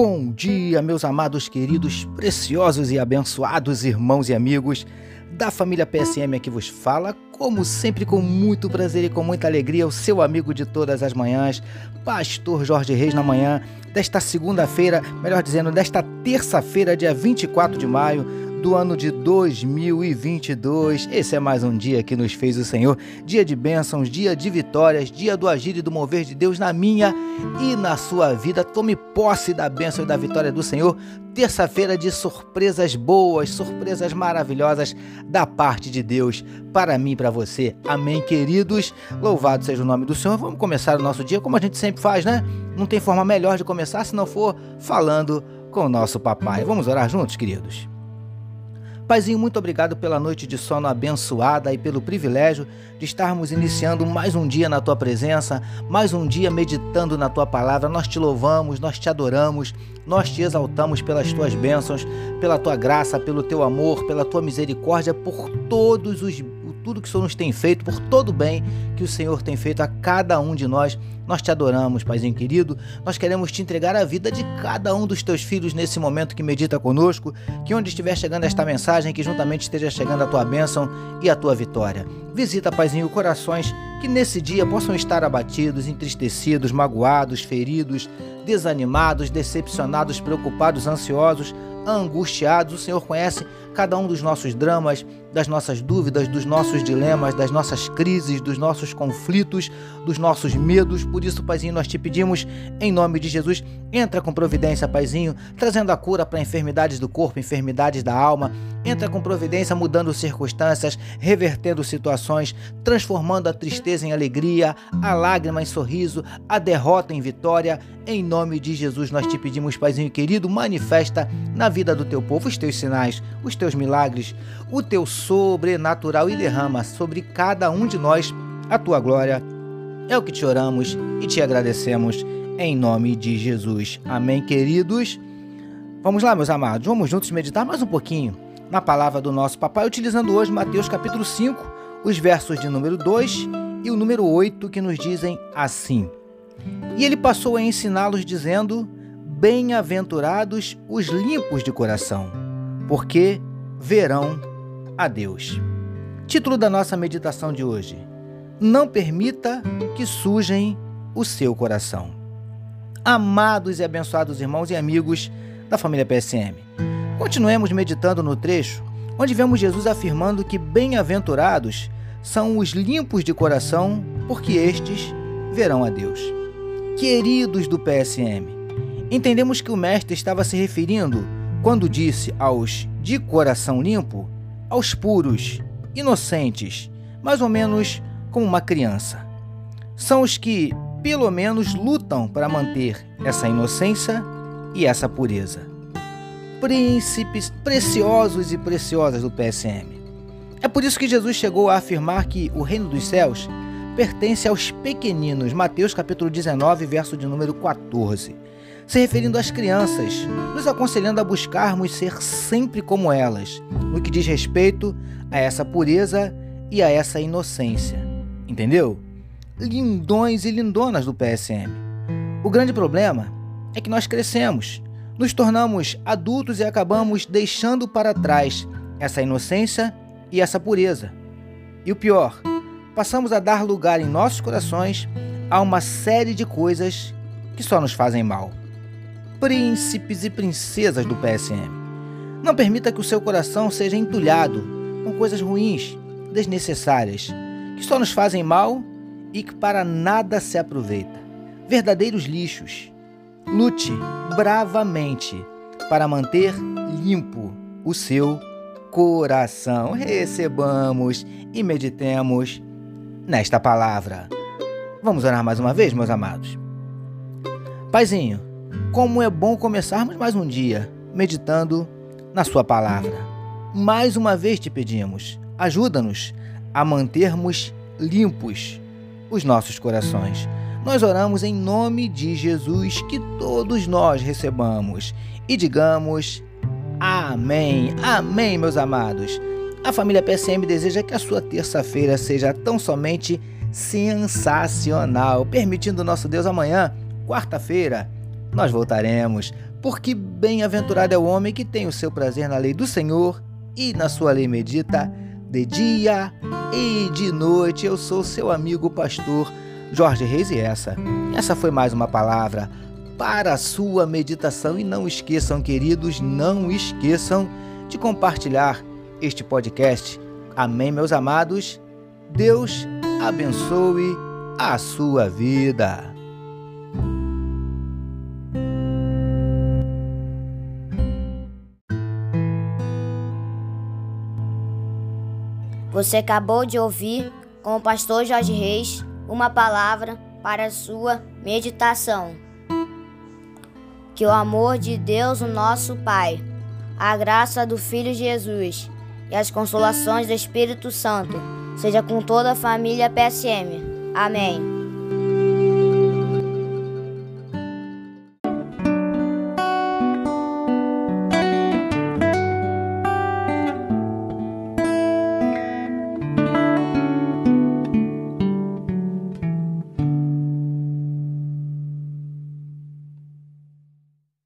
Bom dia, meus amados, queridos, preciosos e abençoados irmãos e amigos da família PSM aqui vos fala, como sempre com muito prazer e com muita alegria, o seu amigo de todas as manhãs, Pastor Jorge Reis na manhã desta segunda-feira, melhor dizendo, desta terça-feira, dia 24 de maio do ano de 2022. Esse é mais um dia que nos fez o Senhor. Dia de bênçãos, dia de vitórias, dia do agir e do mover de Deus na minha e na sua vida. Tome posse da bênção e da vitória do Senhor. Terça-feira de surpresas boas, surpresas maravilhosas da parte de Deus para mim e para você. Amém, queridos. Louvado seja o nome do Senhor. Vamos começar o nosso dia como a gente sempre faz, né? Não tem forma melhor de começar se não for falando com o nosso papai. Vamos orar juntos, queridos? Paizinho, muito obrigado pela noite de sono abençoada e pelo privilégio de estarmos iniciando mais um dia na tua presença, mais um dia meditando na tua palavra. Nós te louvamos, nós te adoramos, nós te exaltamos pelas tuas bênçãos, pela tua graça, pelo teu amor, pela tua misericórdia, por todos os tudo que o Senhor nos tem feito, por todo o bem que o Senhor tem feito a cada um de nós. Nós te adoramos, Paizinho querido. Nós queremos te entregar a vida de cada um dos teus filhos nesse momento que medita conosco. Que onde estiver chegando esta mensagem, que juntamente esteja chegando a tua bênção e a tua vitória. Visita, Paizinho, corações que nesse dia possam estar abatidos, entristecidos, magoados, feridos, desanimados, decepcionados, preocupados, ansiosos angustiados. O Senhor conhece cada um dos nossos dramas, das nossas dúvidas, dos nossos dilemas, das nossas crises, dos nossos conflitos, dos nossos medos. Por isso, Paizinho, nós te pedimos, em nome de Jesus, entra com providência, Paizinho, trazendo a cura para enfermidades do corpo, enfermidades da alma. Entra com providência, mudando circunstâncias, revertendo situações, transformando a tristeza em alegria, a lágrima em sorriso, a derrota em vitória. Em nome de Jesus, nós te pedimos, Paizinho querido, manifesta na vida do teu povo os teus sinais, os teus milagres, o teu sobrenatural e derrama sobre cada um de nós a tua glória. É o que te oramos e te agradecemos em nome de Jesus. Amém, queridos. Vamos lá, meus amados, vamos juntos meditar mais um pouquinho na palavra do nosso papai, utilizando hoje Mateus capítulo 5, os versos de número 2 e o número 8 que nos dizem assim: E ele passou a ensiná-los dizendo: Bem-aventurados os limpos de coração, porque verão a Deus. Título da nossa meditação de hoje: Não permita que sujem o seu coração. Amados e abençoados irmãos e amigos da família PSM, continuemos meditando no trecho onde vemos Jesus afirmando que bem-aventurados são os limpos de coração, porque estes verão a Deus. Queridos do PSM, entendemos que o Mestre estava se referindo quando disse aos de coração limpo aos puros, inocentes, mais ou menos como uma criança. São os que, pelo menos, lutam para manter essa inocência e essa pureza. Príncipes preciosos e preciosas do PSM. É por isso que Jesus chegou a afirmar que o reino dos céus pertence aos pequeninos. Mateus capítulo 19, verso de número 14 se referindo às crianças, nos aconselhando a buscarmos ser sempre como elas, no que diz respeito a essa pureza e a essa inocência. Entendeu? Lindões e lindonas do PSM. O grande problema é que nós crescemos, nos tornamos adultos e acabamos deixando para trás essa inocência e essa pureza. E o pior, passamos a dar lugar em nossos corações a uma série de coisas que só nos fazem mal príncipes e princesas do PSM. Não permita que o seu coração seja entulhado com coisas ruins, desnecessárias, que só nos fazem mal e que para nada se aproveita. Verdadeiros lixos. Lute bravamente para manter limpo o seu coração. Recebamos e meditemos nesta palavra. Vamos orar mais uma vez, meus amados. Paizinho, como é bom começarmos mais um dia meditando na Sua palavra. Mais uma vez te pedimos, ajuda-nos a mantermos limpos os nossos corações. Nós oramos em nome de Jesus que todos nós recebamos e digamos Amém. Amém, meus amados. A família PSM deseja que a sua terça-feira seja tão somente sensacional, permitindo nosso Deus amanhã, quarta-feira, nós voltaremos. Por Porque bem-aventurado é o homem que tem o seu prazer na lei do Senhor e na sua lei medita de dia e de noite. Eu sou seu amigo pastor Jorge Reis e essa, essa foi mais uma palavra para a sua meditação e não esqueçam, queridos, não esqueçam de compartilhar este podcast. Amém, meus amados. Deus abençoe a sua vida. Você acabou de ouvir com o pastor Jorge Reis uma palavra para a sua meditação. Que o amor de Deus, o nosso Pai, a graça do Filho Jesus e as consolações do Espírito Santo seja com toda a família PSM. Amém.